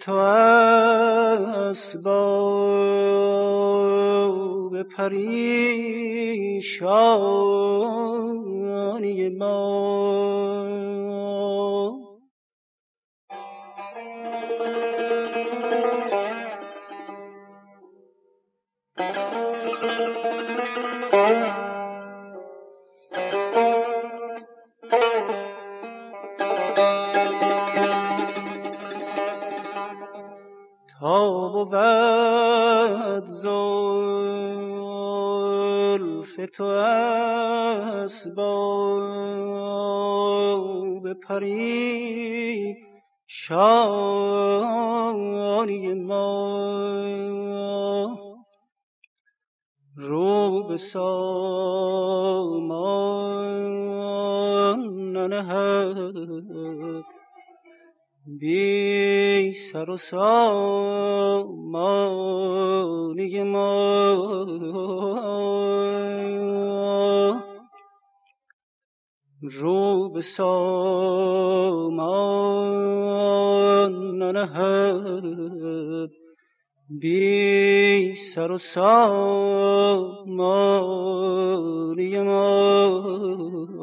تو اسباب رو به سامان ننهد. بی سر و سامانی ما. رو به سامان ننهد. بی سر و سامانی ما.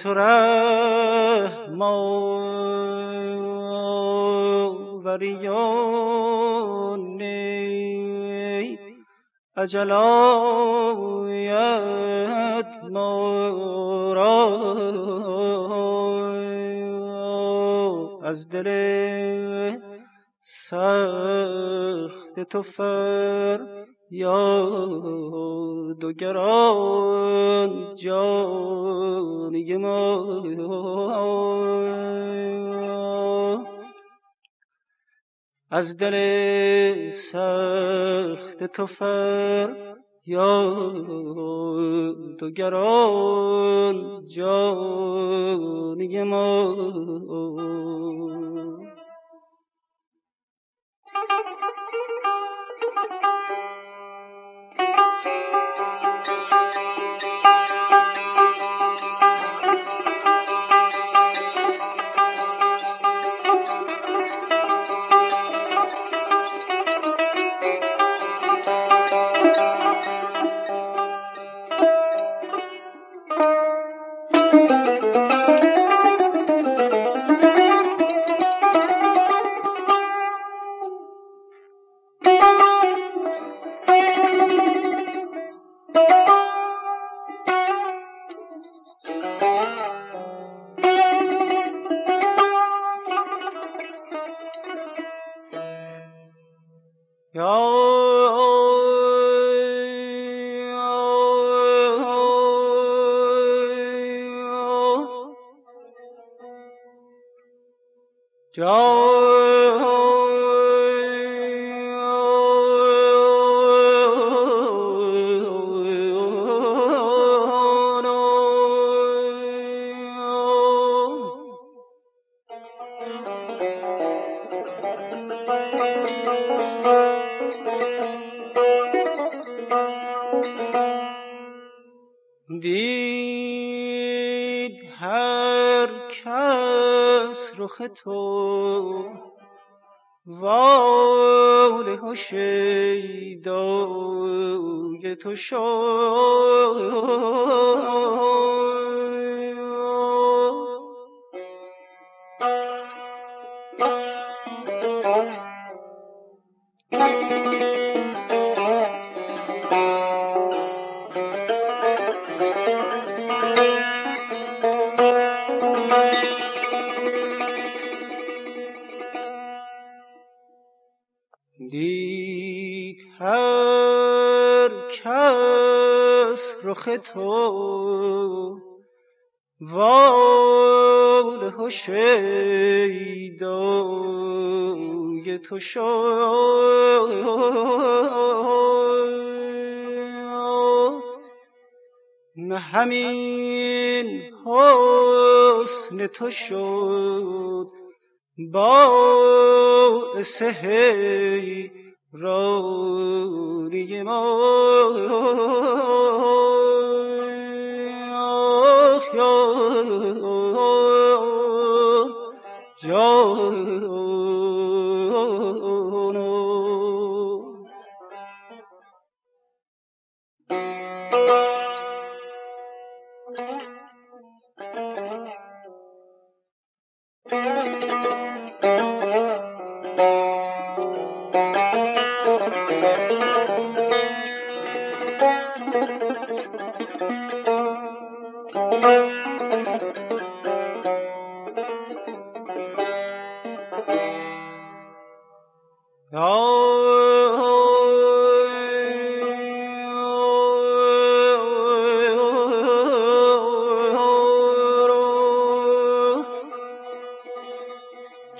تو اجل آید ما از دل سخت تو فر یاد و گران جانی ما. از دل سخت تو فر یاد و گران جانی ما. تو واله و شیدای تو شد. تو. واله و شیدای تو شد. نه همین حسن تو شد. باعث هی رانی ما. جان جان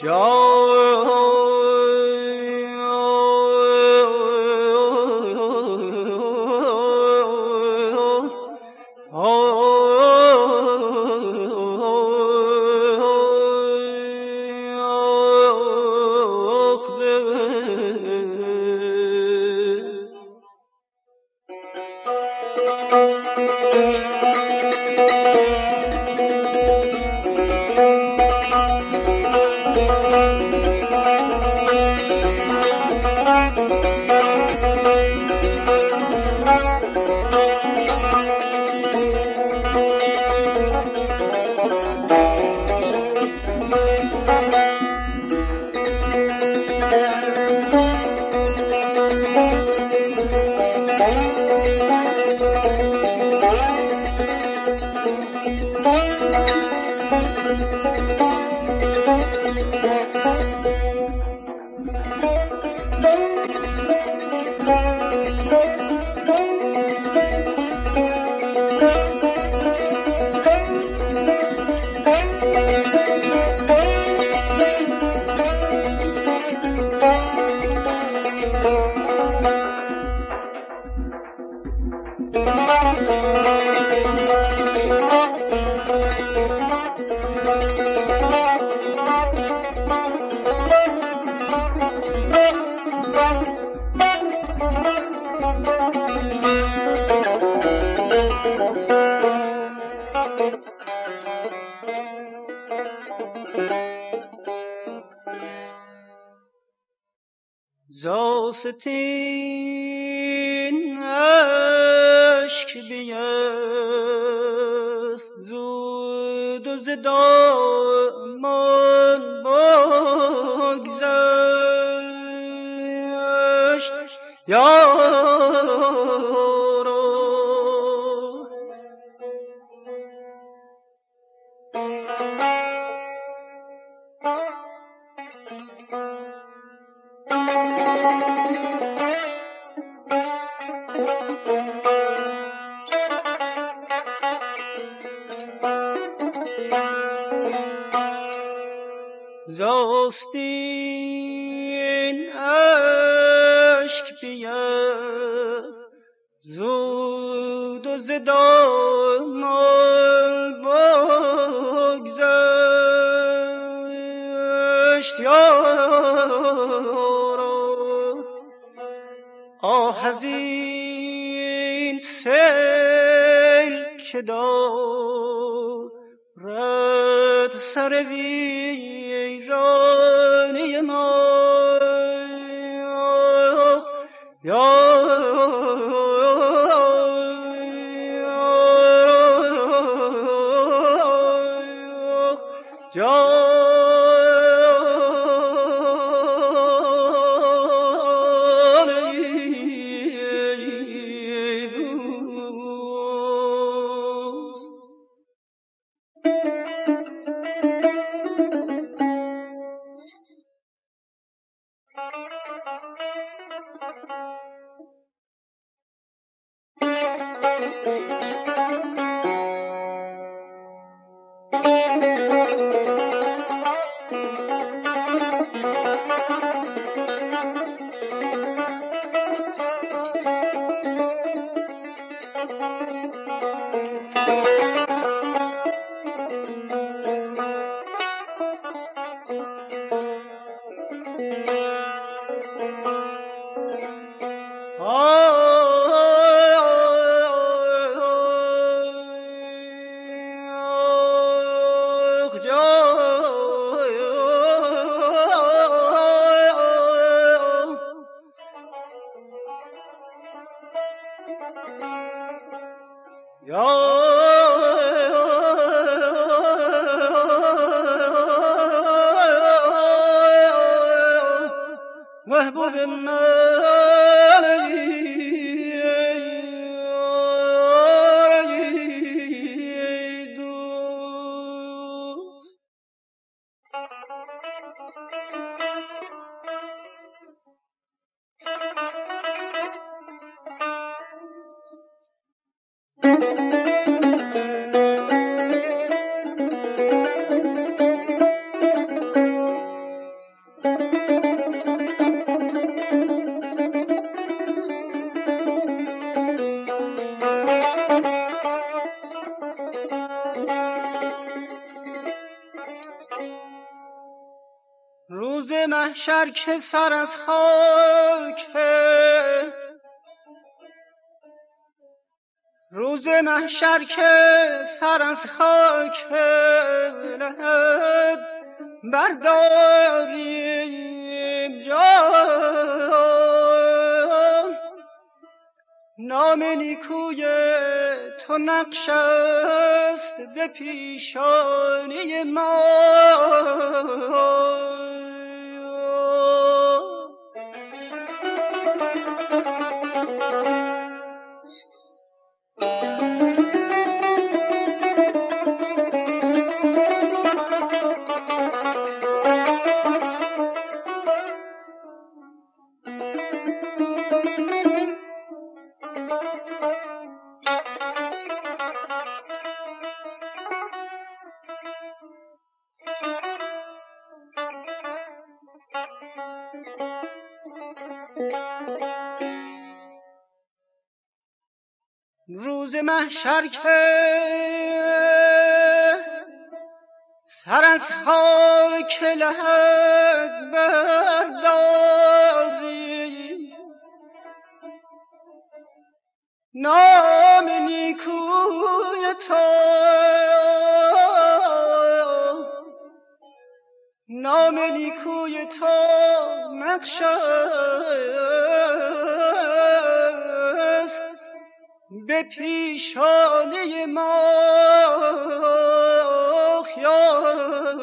Joe. Música زاستین عشق بیف زود و زدامان بگذشت نخستین اشک بیار زود و زدامال بگذشت یارا آه از این سیل که دارد سر النار واهب مما محشر که سر از خاک روز محشر که سر از خاک برداریم جان. نام نیکوی تو نقش است به پیشانی ما. روز محشر که سر از خاک لحد برداری. نام نیکوی تو نام نیکوی تو نقش است به پیشانه ما خیال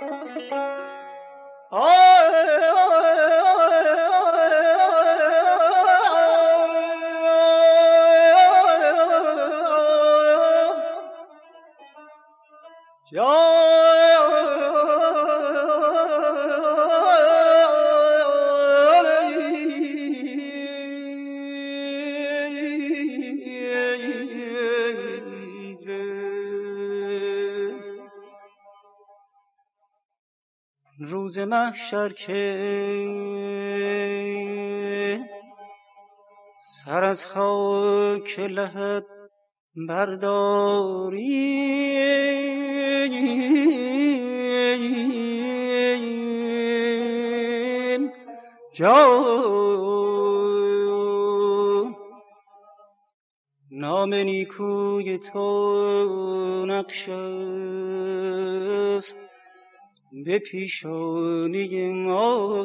Thank you. Oh! روز محشر که سر از خاک لحد برداریم جا نام نیکوی تو نقش است. به پیشانی ما.